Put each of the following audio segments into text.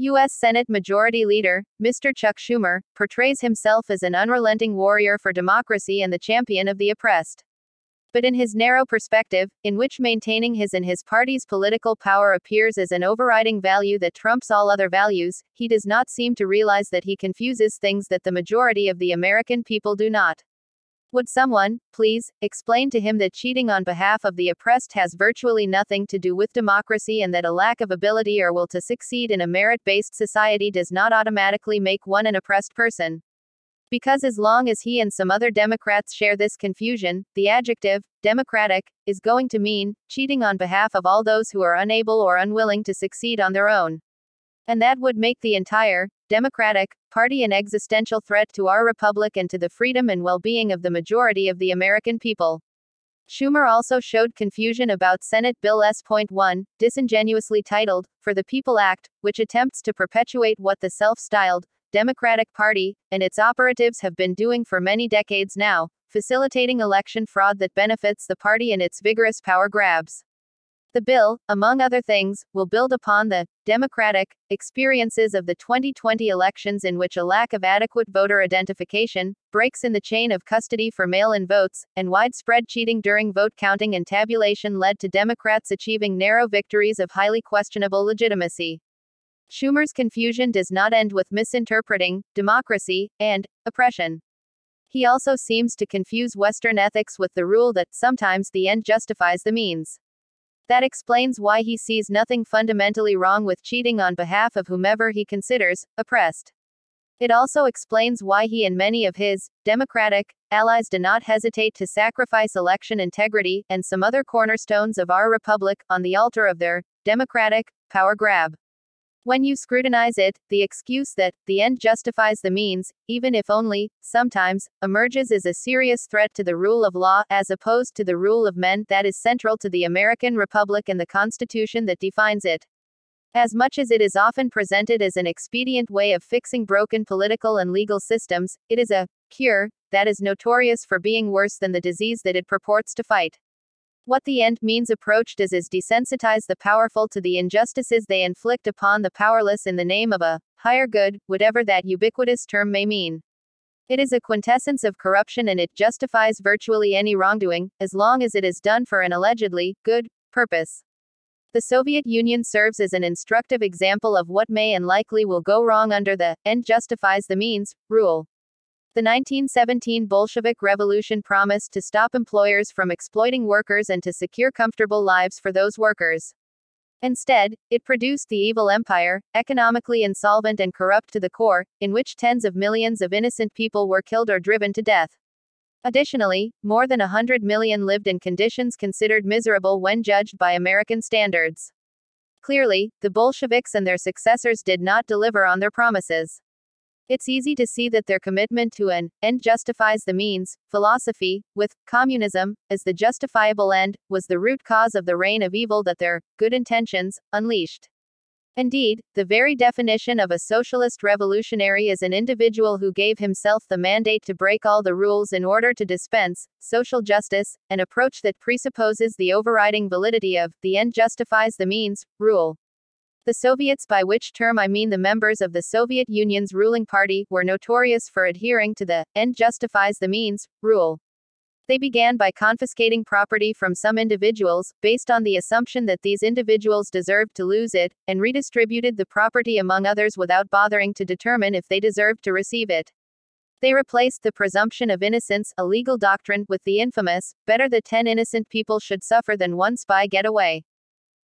U.S. Senate Majority Leader, Mr. Chuck Schumer, portrays himself as an unrelenting warrior for democracy and the champion of the oppressed. But in his narrow perspective, in which maintaining his and his party's political power appears as an overriding value that trumps all other values, he does not seem to realize that he confuses things that the majority of the American people do not. Would someone, please, explain to him that cheating on behalf of the oppressed has virtually nothing to do with democracy and that a lack of ability or will to succeed in a merit based society does not automatically make one an oppressed person? Because as long as he and some other Democrats share this confusion, the adjective, democratic, is going to mean cheating on behalf of all those who are unable or unwilling to succeed on their own. And that would make the entire Democratic Party an existential threat to our republic and to the freedom and well being of the majority of the American people. Schumer also showed confusion about Senate Bill S.1, disingenuously titled, For the People Act, which attempts to perpetuate what the self styled Democratic Party and its operatives have been doing for many decades now, facilitating election fraud that benefits the party in its vigorous power grabs. The bill, among other things, will build upon the Democratic experiences of the 2020 elections in which a lack of adequate voter identification, breaks in the chain of custody for mail in votes, and widespread cheating during vote counting and tabulation led to Democrats achieving narrow victories of highly questionable legitimacy. Schumer's confusion does not end with misinterpreting democracy and oppression. He also seems to confuse Western ethics with the rule that sometimes the end justifies the means. That explains why he sees nothing fundamentally wrong with cheating on behalf of whomever he considers oppressed. It also explains why he and many of his Democratic allies do not hesitate to sacrifice election integrity and some other cornerstones of our republic on the altar of their Democratic power grab. When you scrutinize it, the excuse that the end justifies the means, even if only sometimes, emerges as a serious threat to the rule of law as opposed to the rule of men that is central to the American Republic and the Constitution that defines it. As much as it is often presented as an expedient way of fixing broken political and legal systems, it is a cure that is notorious for being worse than the disease that it purports to fight. What the end means approach does is desensitize the powerful to the injustices they inflict upon the powerless in the name of a higher good, whatever that ubiquitous term may mean. It is a quintessence of corruption and it justifies virtually any wrongdoing, as long as it is done for an allegedly good purpose. The Soviet Union serves as an instructive example of what may and likely will go wrong under the end justifies the means rule. The 1917 Bolshevik Revolution promised to stop employers from exploiting workers and to secure comfortable lives for those workers. Instead, it produced the evil empire, economically insolvent and corrupt to the core, in which tens of millions of innocent people were killed or driven to death. Additionally, more than a hundred million lived in conditions considered miserable when judged by American standards. Clearly, the Bolsheviks and their successors did not deliver on their promises. It's easy to see that their commitment to an end justifies the means philosophy, with communism as the justifiable end, was the root cause of the reign of evil that their good intentions unleashed. Indeed, the very definition of a socialist revolutionary is an individual who gave himself the mandate to break all the rules in order to dispense social justice, an approach that presupposes the overriding validity of the end justifies the means rule. The Soviets, by which term I mean the members of the Soviet Union's ruling party, were notorious for adhering to the end justifies the means rule. They began by confiscating property from some individuals, based on the assumption that these individuals deserved to lose it, and redistributed the property among others without bothering to determine if they deserved to receive it. They replaced the presumption of innocence, a legal doctrine, with the infamous, better the 10 innocent people should suffer than one spy get away.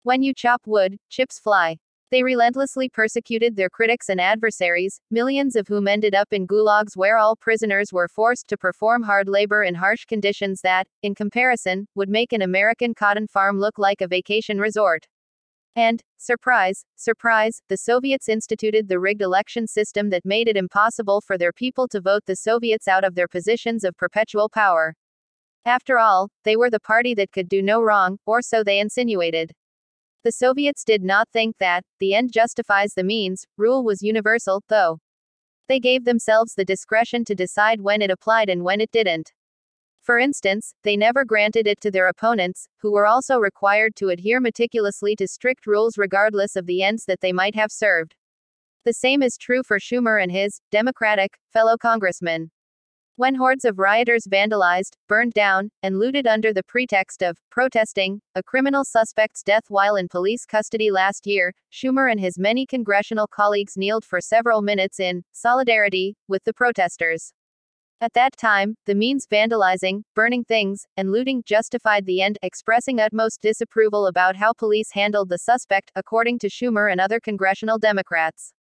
When you chop wood, chips fly. They relentlessly persecuted their critics and adversaries, millions of whom ended up in gulags where all prisoners were forced to perform hard labor in harsh conditions that, in comparison, would make an American cotton farm look like a vacation resort. And, surprise, surprise, the Soviets instituted the rigged election system that made it impossible for their people to vote the Soviets out of their positions of perpetual power. After all, they were the party that could do no wrong, or so they insinuated. The Soviets did not think that, the end justifies the means, rule was universal, though. They gave themselves the discretion to decide when it applied and when it didn't. For instance, they never granted it to their opponents, who were also required to adhere meticulously to strict rules regardless of the ends that they might have served. The same is true for Schumer and his Democratic fellow congressmen. When hordes of rioters vandalized, burned down, and looted under the pretext of protesting a criminal suspect's death while in police custody last year, Schumer and his many congressional colleagues kneeled for several minutes in solidarity with the protesters. At that time, the means vandalizing, burning things, and looting justified the end, expressing utmost disapproval about how police handled the suspect, according to Schumer and other congressional Democrats.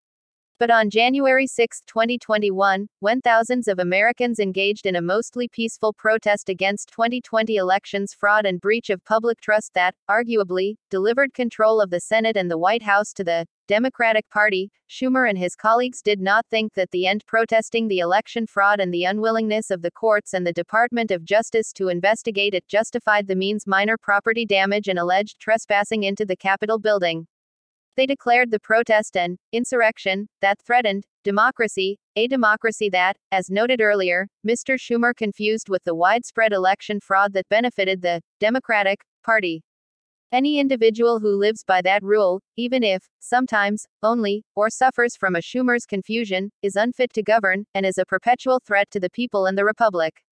But on January 6, 2021, when thousands of Americans engaged in a mostly peaceful protest against 2020 elections fraud and breach of public trust that, arguably, delivered control of the Senate and the White House to the Democratic Party, Schumer and his colleagues did not think that the end protesting the election fraud and the unwillingness of the courts and the Department of Justice to investigate it justified the means minor property damage and alleged trespassing into the Capitol building. They declared the protest an insurrection that threatened democracy, a democracy that, as noted earlier, Mr. Schumer confused with the widespread election fraud that benefited the Democratic Party. Any individual who lives by that rule, even if, sometimes, only, or suffers from a Schumer's confusion, is unfit to govern, and is a perpetual threat to the people and the Republic.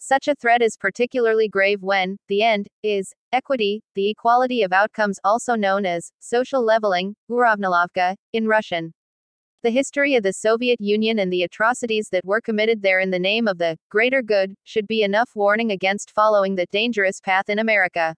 Such a threat is particularly grave when, the end, is equity, the equality of outcomes, also known as social leveling, uravnilovka, in Russian. The history of the Soviet Union and the atrocities that were committed there in the name of the greater good should be enough warning against following that dangerous path in America.